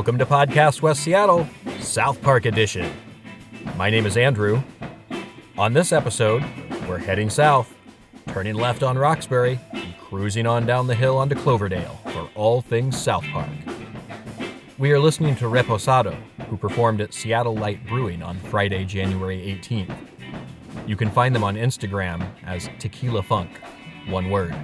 Welcome to Podcast West Seattle, South Park Edition. My name is Andrew. On this episode, we're heading south, turning left on Roxbury, and cruising on down the hill onto Cloverdale for all things South Park. We are listening to Reposado, who performed at Seattle Light Brewing on Friday, January 18th. You can find them on Instagram as Tequila Funk, one word.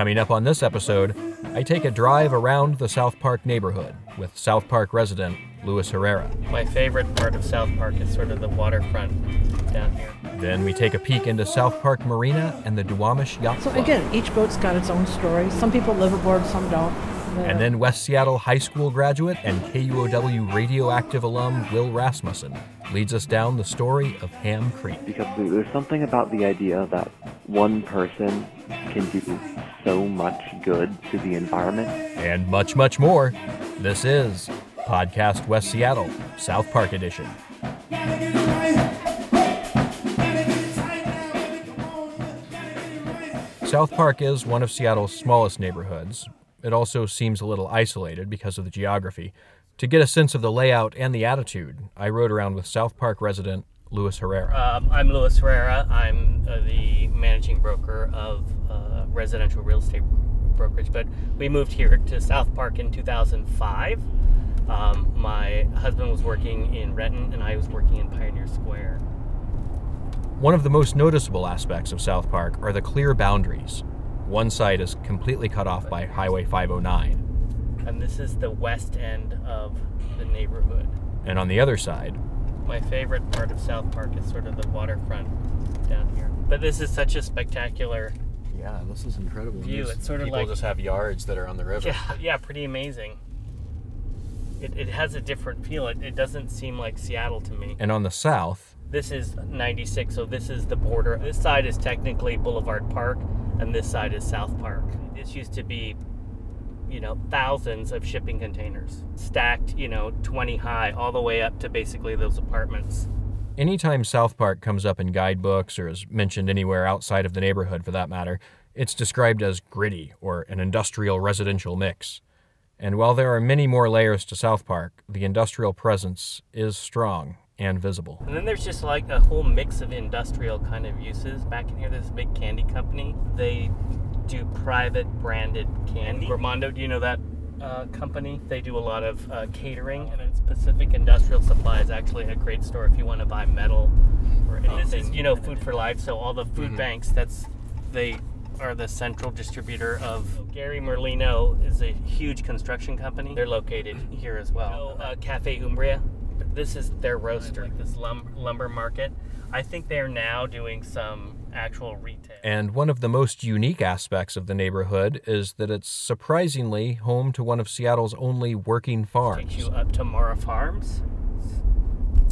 Coming up on this episode, I take a drive around the South Park neighborhood with South Park resident Luis Herrera. My favorite part of South Park is sort of the waterfront down here. Then we take a peek into South Park Marina and the Duwamish Yacht Club. So again, each boat's got its own story. Some people live aboard, some don't. And then West Seattle High School graduate and KUOW radioactive alum Will Rasmussen leads us down the story of Hamm Creek. because there's something about the idea that one person can do so much good to the environment. And much, much more. This is Podcast West Seattle, South Park Edition. Gotta get it right. Gotta get it tight now, baby, come on. Gotta get it right. South Park is one of Seattle's smallest neighborhoods. It also seems a little isolated because of the geography. To get a sense of the layout and the attitude, I rode around with South Park resident Luis Herrera. Um, I'm Luis Herrera. I'm uh, the managing broker of uh, residential real estate brokerage. But we moved here to South Park in 2005. Um, my husband was working in Renton, and I was working in Pioneer Square. One of the most noticeable aspects of South Park are the clear boundaries. One side is completely cut off by Highway 509, And this is the west end of the neighborhood. and on the other side, My favorite part of South Park is sort of the waterfront down here. But this is such a spectacular Yeah, this is incredible. view. It's sort of people like just have yards that are on the river. Yeah, yeah, pretty amazing. It, it has a different feel. It, it doesn't seem like Seattle to me. and on the south, This is 96, so this is the border. This side is technically Boulevard Park, and this side is South Park. This used to be, you know, thousands of shipping containers stacked, you know, 20 high, all the way up to basically those apartments. anytime South Park comes up in guidebooks or is mentioned anywhere outside of the neighborhood for that matter, it's described as gritty or an industrial residential mix. And while there are many more layers to South Park, the industrial presence is strong and visible. And then there's just like a whole mix of industrial kind of uses. Back in here, there's a big candy company. They do private branded candy. Armando, do you know that uh, company? They do a lot of uh, catering, and it's Pacific Industrial Supply is actually a great store if you want to buy metal or anything. This is, you know, Food for Life. So all the food banks, that's they are the central distributor of Gary Merlino is a huge construction company. They're located here as well. Uh, Cafe Umbria. This is their roaster, like this lum- lumber market. I think they're now doing some actual retail. And one of the most unique aspects of the neighborhood is that it's surprisingly home to one of Seattle's only working takes farms. you up to Marra Farms.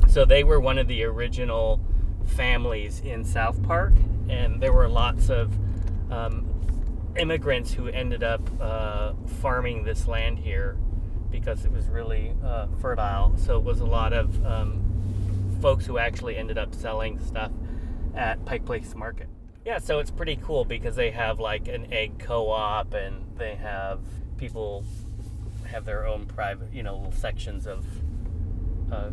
So they were one of the original families in South Park, and there were lots of um, immigrants who ended up uh, farming this land here because it was really uh, fertile. So it was a lot of um, folks who actually ended up selling stuff at Pike Place Market. Yeah, so it's pretty cool because they have like an egg co-op and they have people have their own private, you know, little sections of uh,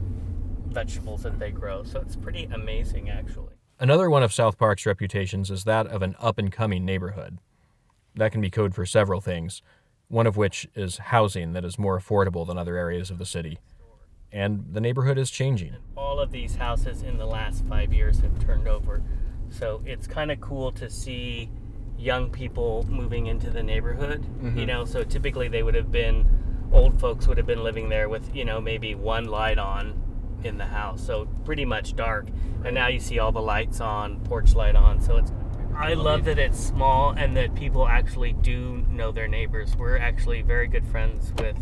vegetables that they grow. So it's pretty amazing, actually. Another one of South Park's reputations is that of an up and coming neighborhood. That can be code for several things, one of which is housing that is more affordable than other areas of the city. And the neighborhood is changing. All of these houses in the last five years have turned over. So it's kind of cool to see young people moving into the neighborhood. You know, so typically they would have been, old folks would have been living there with, you know, maybe one light on in the house. So pretty much dark. And now you see all the lights on, porch light on. So it's, I love that it's small and that people actually do know their neighbors. We're actually very good friends with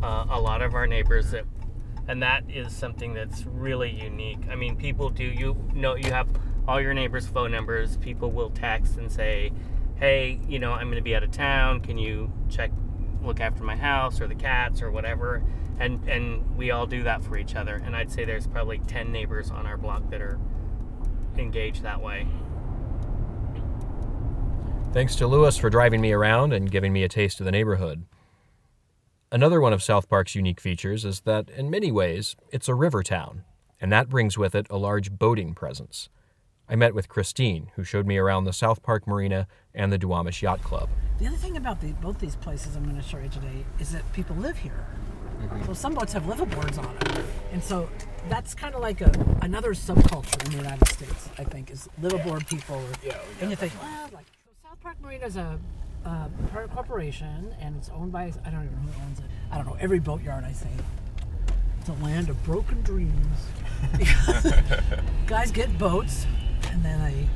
uh, a lot of our neighbors that and that is something that's really unique. I mean, people do you know you have all your neighbors' phone numbers. People will text and say, "Hey, you know, I'm going to be out of town. Can you check, look after my house or the cats or whatever?" And and we all do that for each other. And I'd say there's probably ten neighbors on our block that are engaged that way. Thanks to Luis for driving me around and giving me a taste of the neighborhood. Another one of South Park's unique features is that, in many ways, it's a river town, and that brings with it a large boating presence. I met with Christine, who showed me around the South Park Marina and the Duwamish Yacht Club. The other thing about the, both these places I'm going to show you today is that people live here. Mm-hmm. So some boats have liveaboards on them, and so that's kind of like a another subculture in the United States. I think is liveaboard people. Or, and you think, well, like so South Park Marina is a, a private corporation, and it's owned by I don't even know who owns it. I don't know every boatyard I see. It's a land of broken dreams. Guys get boats, and then they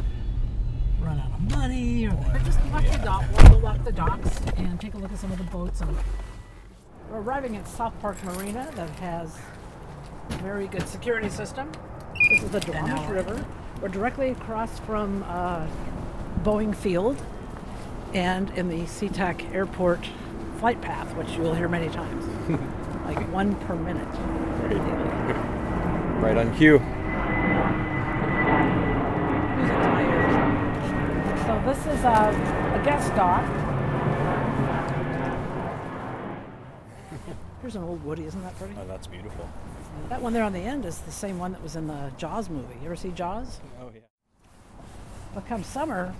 run out of money, or they just walk the dock, we'll walk the docks and take a look at some of the boats. And we're arriving at South Park Marina that has a very good security system. This is the Duwamish River. We're directly across from uh, Boeing Field and in the SeaTac Airport flight path, which you will hear many times, like one per minute. Right on cue. Music to my ears. So this is a, a guest dock. Here's an old Woody, isn't that pretty? Oh, that's beautiful. That one there on the end is the same one that was in the Jaws movie. You ever see Jaws? Oh yeah. But come summer,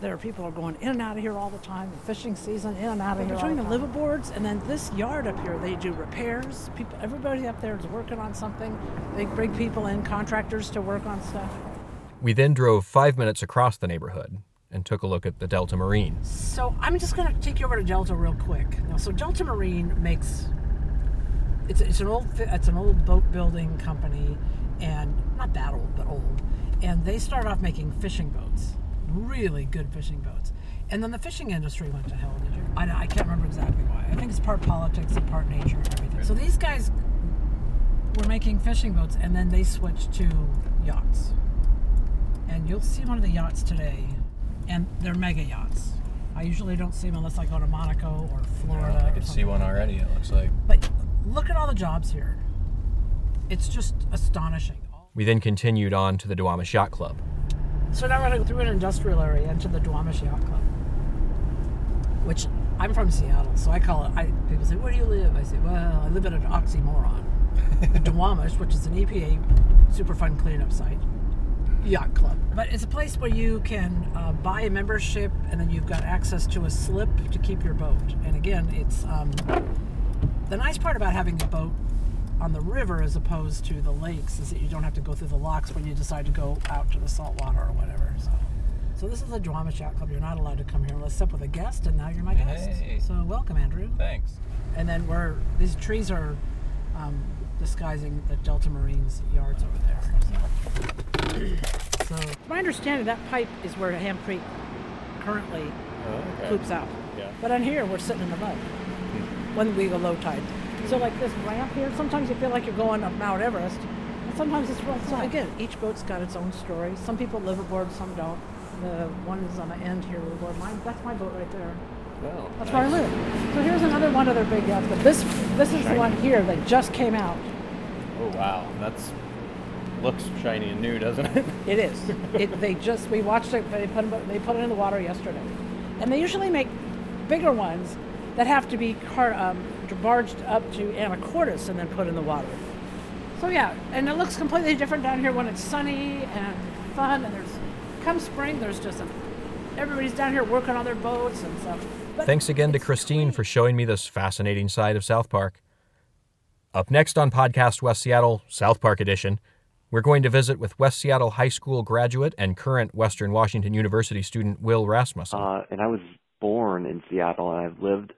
there are people are going in and out of here all the time. The Fishing season, in and out of here. Between the liveaboards and then this yard up here, they do repairs. People, everybody up there is working on something. They bring people in, contractors to work on stuff. We then drove five minutes across the neighborhood and took a look at the Delta Marine. So I'm just going to take you over to Delta real quick. Now, so Delta Marine makes it's it's an old it's an old boat building company, and not that old, but old. And they started off making fishing boats, really good fishing boats. And then the fishing industry went to hell. Did you? I, I can't remember exactly why. I think it's part politics and part nature and everything. So these guys were making fishing boats, and then they switched to yachts. And you'll see one of the yachts today, and they're mega yachts. I usually don't see them unless I go to Monaco or Florida. I or could see one already. It looks like. But look at all the jobs here. It's just astonishing. We then continued on to the Duwamish Yacht Club. So now we're going to go through an industrial area into the Duwamish Yacht Club, which I'm from Seattle, so I call it. I, people say, "Where do you live?" I say, "Well, I live at an oxymoron." the Duwamish, which is an EPA Superfund cleanup site, yacht club. But it's a place where you can uh, buy a membership, and then you've got access to a slip to keep your boat. And again, it's um, the nice part about having a boat on the river as opposed to the lakes is that you don't have to go through the locks when you decide to go out to the salt water or whatever. So, so this is the Duwamish Yacht Club. You're not allowed to come here unless up with a guest, and now you're my guest. Hey. So welcome, Andrew. Thanks. And then we're these trees are um, disguising the Delta Marines yards over there. So, so my understanding, that pipe is where Hamm Creek currently Oh, coops out. Yeah. But on here, we're sitting in the mud when we go low tide. So like this ramp here, sometimes you feel like you're going up Mount Everest, and sometimes it's real flat. Again, each boat's got its own story. Some people live aboard, some don't. The one is on the end here aboard mine. That's my boat right there. Well, That's where I live. So here's another one of their big yachts. But this this is the one here that just came out. Oh wow, that's looks shiny and new, doesn't it? It is. it, they just we watched it. They put 'em- they put it in the water yesterday, and they usually make bigger ones that have to be car, um, barged up to Anacortes and then put in the water. So yeah, and it looks completely different down here when it's sunny and fun. And there's come spring, there's just a, everybody's down here working on their boats and stuff. But Thanks again to Christine clean. for showing me this fascinating side of South Park. Up next on Podcast West Seattle, South Park Edition, we're going to visit with West Seattle High School graduate and current Western Washington University student Will Rasmussen. Uh, and I was born in Seattle, and I've lived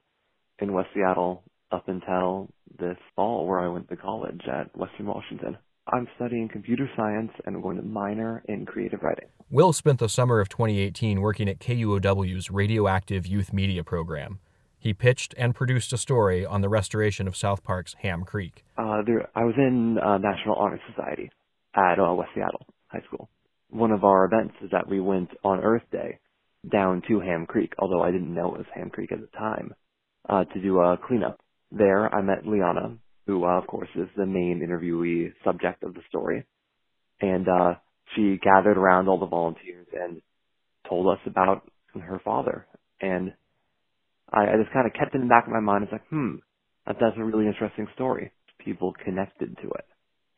in West Seattle up until this fall, where I went to college at Western Washington. I'm studying computer science and I'm going to minor in creative writing. Will spent the summer of 2018 working at KUOW's Radioactive Youth Media program. He pitched and produced a story on the restoration of South Park's Hamm Creek. Uh, there, I was in uh, National Honor Society at uh, West Seattle High School. One of our events is that we went on Earth Day down to Hamm Creek, although I didn't know it was Hamm Creek at the time, uh, to do a cleanup. There, I met Liana, who, uh, of course, is the main interviewee subject of the story, and uh, she gathered around all the volunteers and told us about her father. And I, I just kind of kept in the back of my mind. It's like, hmm, that, that's a really interesting story. People connected to it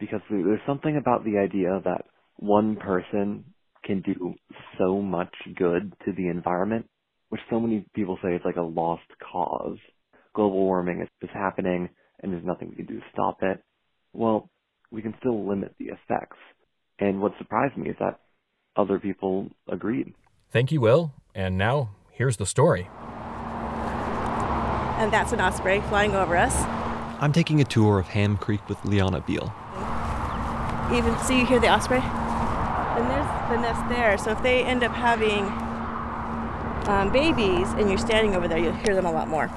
because there's something about the idea that one person can do so much good to the environment, which so many people say is like a lost cause. Global warming is just happening and there's nothing we can do to stop it. Well, we can still limit the effects. And what surprised me is that other people agreed. Thank you, Will. And now, here's the story. and that's an osprey flying over us. I'm taking a tour of Hamm Creek with Liana Beal. Even so, you hear the osprey, and there's the nest there. So if they end up having um, babies, and you're standing over there, you'll hear them a lot more.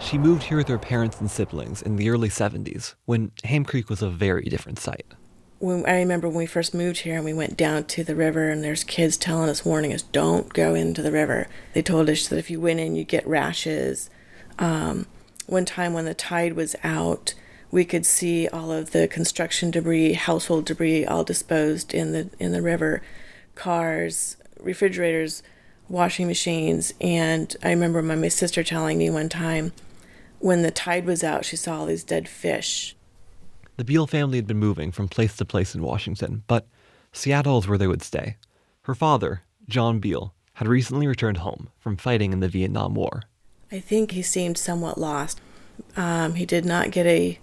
She moved here with her parents and siblings in the early 70s when Hamm Creek was a very different site. When I remember when we first moved here, and we went down to the river, and there's kids telling us, warning us, don't go into the river. They told us that if you went in, you'd get rashes. Um, one time when the tide was out, we could see all of the construction debris, household debris, all disposed in the in the river, cars, refrigerators, washing machines, and I remember my, my sister telling me one time, when the tide was out, she saw all these dead fish. The Beal family had been moving from place to place in Washington, but Seattle is where they would stay. Her father, John Beal, had recently returned home from fighting in the Vietnam War. I think he seemed somewhat lost. Um, he did not get a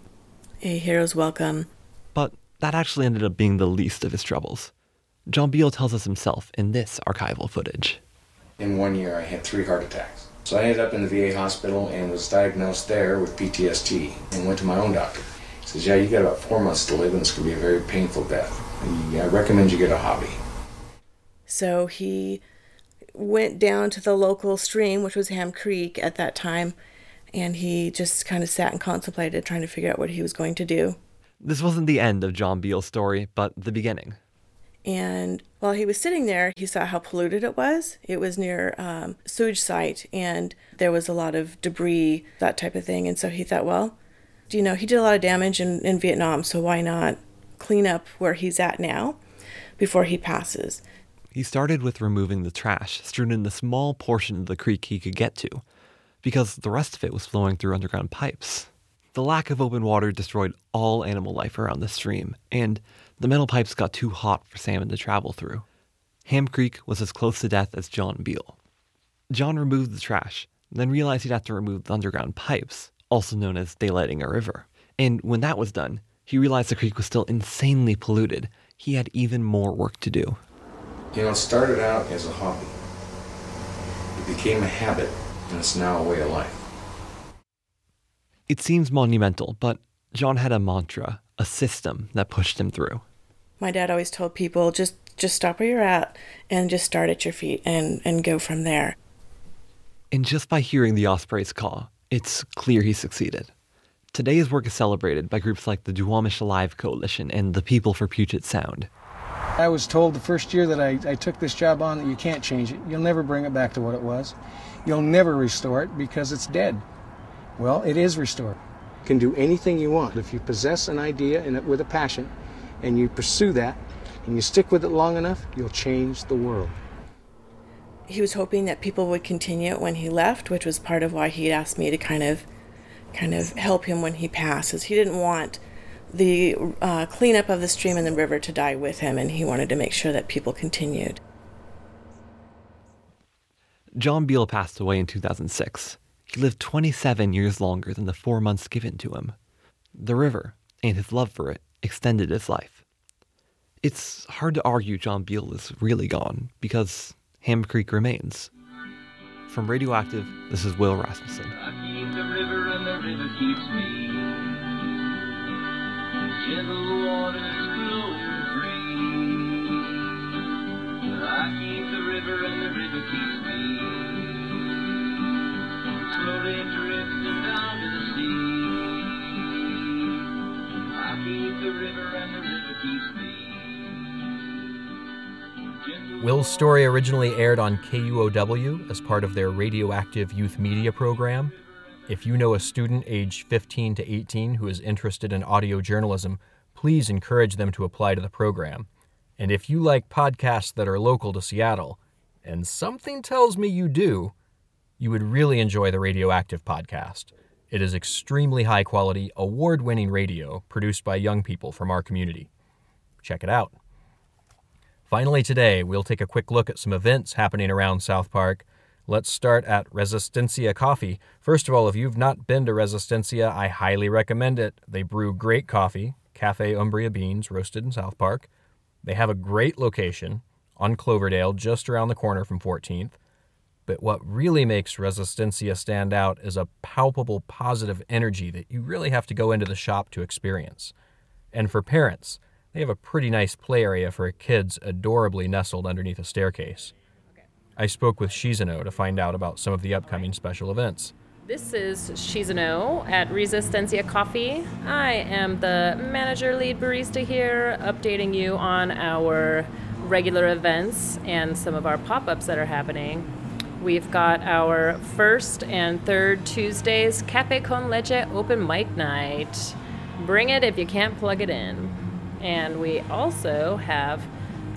a hero's welcome. But that actually ended up being the least of his troubles. John Beal tells us himself in this archival footage. In one year, I had three heart attacks. So I ended up in the VA hospital and was diagnosed there with PTSD and went to my own doctor. He says, Yeah, you got about four months to live and it's going to be a very painful death. I recommend you get a hobby. So he went down to the local stream, which was Hamm Creek at that time, and he just kind of sat and contemplated, trying to figure out what he was going to do. This wasn't the end of John Beal's story, but the beginning. And while he was sitting there, he saw how polluted it was. It was near um, sewage site, and there was a lot of debris, that type of thing. And so he thought, well, do you know, he did a lot of damage in, in Vietnam, so why not clean up where he's at now before he passes? He started with removing the trash strewn in the small portion of the creek he could get to, because the rest of it was flowing through underground pipes. The lack of open water destroyed all animal life around the stream, and the metal pipes got too hot for salmon to travel through. Hamm Creek was as close to death as John Beal. John removed the trash, then realized he'd have to remove the underground pipes, also known as daylighting a river. And when that was done, he realized the creek was still insanely polluted. He had even more work to do. You know, it started out as a hobby, it became a habit, and it's now a way of life. It seems monumental, but John had a mantra, a system that pushed him through. My dad always told people just just stop where you're at and just start at your feet and and go from there. And just by hearing the osprey's caw, it's clear he succeeded. Today, his work is celebrated by groups like the Duwamish Alive Coalition and the People for Puget Sound. I was told the first year that I, I took this job on that you can't change it. You'll never bring it back to what it was. You'll never restore it because it's dead. Well, it is restored. You can do anything you want. If you possess an idea and it with a passion and you pursue that and you stick with it long enough, you'll change the world. He was hoping that people would continue it when he left, which was part of why he'd asked me to kind of kind of help him when he passes. He didn't want the uh, cleanup of the stream and the river to die with him, and he wanted to make sure that people continued. John Beal passed away in 2006. He lived 27 years longer than the four months given to him. The river, and his love for it, extended his life. It's hard to argue John Beal is really gone because Hamm Creek remains. From Radioactive, this is Will Rasmussen. I keep Will's story originally aired on KUOW as part of their radioactive youth media program. If you know a student aged 15 to 18 who is interested in audio journalism, please encourage them to apply to the program. And if you like podcasts that are local to Seattle, and something tells me you do, you would really enjoy the Radioactive podcast. It is extremely high quality, award winning radio produced by young people from our community. Check it out. Finally, today, we'll take a quick look at some events happening around South Park. Let's start at Resistencia Coffee. First of all, if you've not been to Resistencia, I highly recommend it. They brew great coffee, Cafe Umbria beans roasted in South Park. They have a great location on Cloverdale, just around the corner from 14th. But what really makes Resistencia stand out is a palpable positive energy that you really have to go into the shop to experience. And for parents, they have a pretty nice play area for kids adorably nestled underneath a staircase. I spoke with Shizano to find out about some of the upcoming special events. This is Shizano at Resistencia Coffee. I am the manager lead barista here, updating you on our regular events and some of our pop ups that are happening. We've got our first and third Tuesdays Cafe Con Leche open mic night. Bring it if you can't plug it in. And we also have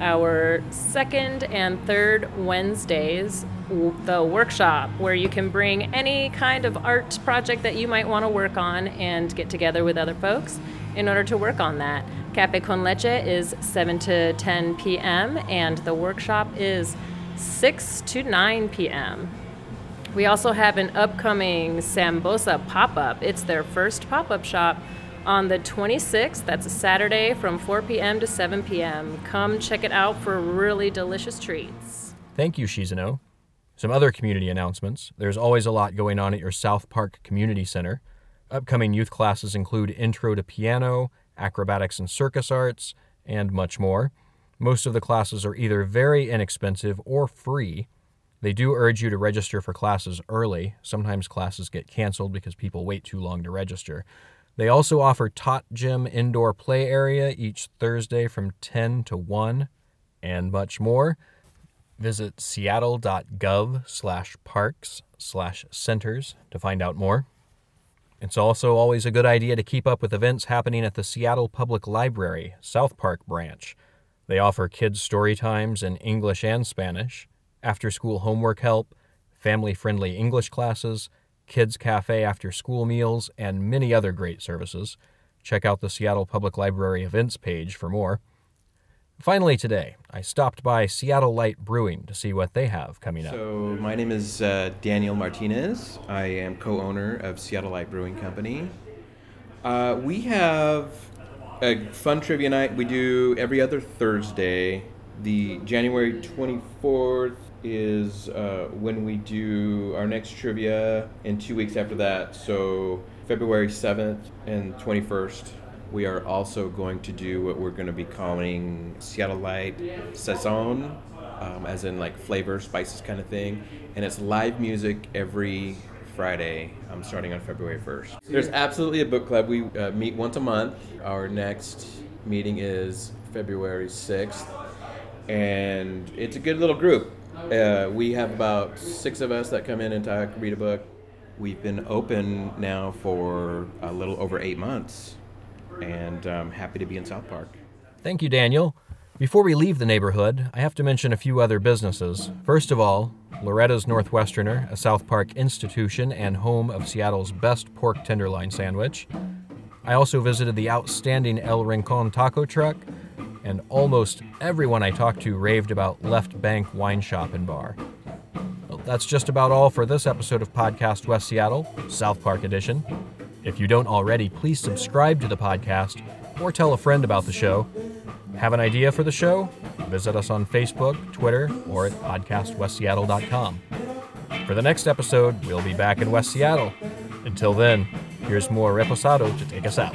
our second and third Wednesdays, the workshop, where you can bring any kind of art project that you might want to work on and get together with other folks in order to work on that. Cafe Con Leche is 7 to 10 p.m., and the workshop is 6 to 9 p.m. We also have an upcoming Sambosa pop up. It's their first pop up shop on the 26th. That's a Saturday from 4 p.m. to 7 p.m. Come check it out for really delicious treats. Thank you, Shizano. Some other community announcements. There's always a lot going on at your South Park Community Center. Upcoming youth classes include Intro to Piano, Acrobatics and Circus Arts, and much more. Most of the classes are either very inexpensive or free. They do urge you to register for classes early. Sometimes classes get canceled because people wait too long to register. They also offer Tot Gym indoor play area each Thursday from 10 to 1 and much more. Visit seattle.gov slash parks slash centers to find out more. It's also always a good idea to keep up with events happening at the Seattle Public Library, South Park branch. They offer kids' story times in English and Spanish, after school homework help, family friendly English classes, kids' cafe after school meals, and many other great services. Check out the Seattle Public Library events page for more. Finally, today, I stopped by Seattle Light Brewing to see what they have coming up. So, my name is uh, Daniel Martinez. I am co owner of Seattle Light Brewing Company. Uh, we have a fun trivia night we do every other Thursday. The January 24th is uh, when we do our next trivia, and two weeks after that, so February 7th and 21st, we are also going to do what we're going to be calling Seattle Light Saison, um, as in like flavor, spices kind of thing. And it's live music every Friday, um, starting on February 1st. There's absolutely a book club. We uh, meet once a month. Our next meeting is February 6th, and it's a good little group. Uh, we have about six of us that come in and talk, read a book. We've been open now for a little over eight months, and um, happy to be in South Park. Thank you, Daniel. Before we leave the neighborhood, I have to mention a few other businesses. First of all, Loretta's Northwesterner, a South Park institution and home of Seattle's best pork tenderloin sandwich. I also visited the outstanding El Rincon taco truck, and almost everyone I talked to raved about Left Bank Wine Shop and Bar. Well, that's just about all for this episode of Podcast West Seattle, South Park Edition. If you don't already, please subscribe to the podcast or tell a friend about the show. Have an idea for the show? Visit us on Facebook, Twitter, or at podcastwestseattle.com. For the next episode, we'll be back in West Seattle. Until then, here's more Reposado to take us out.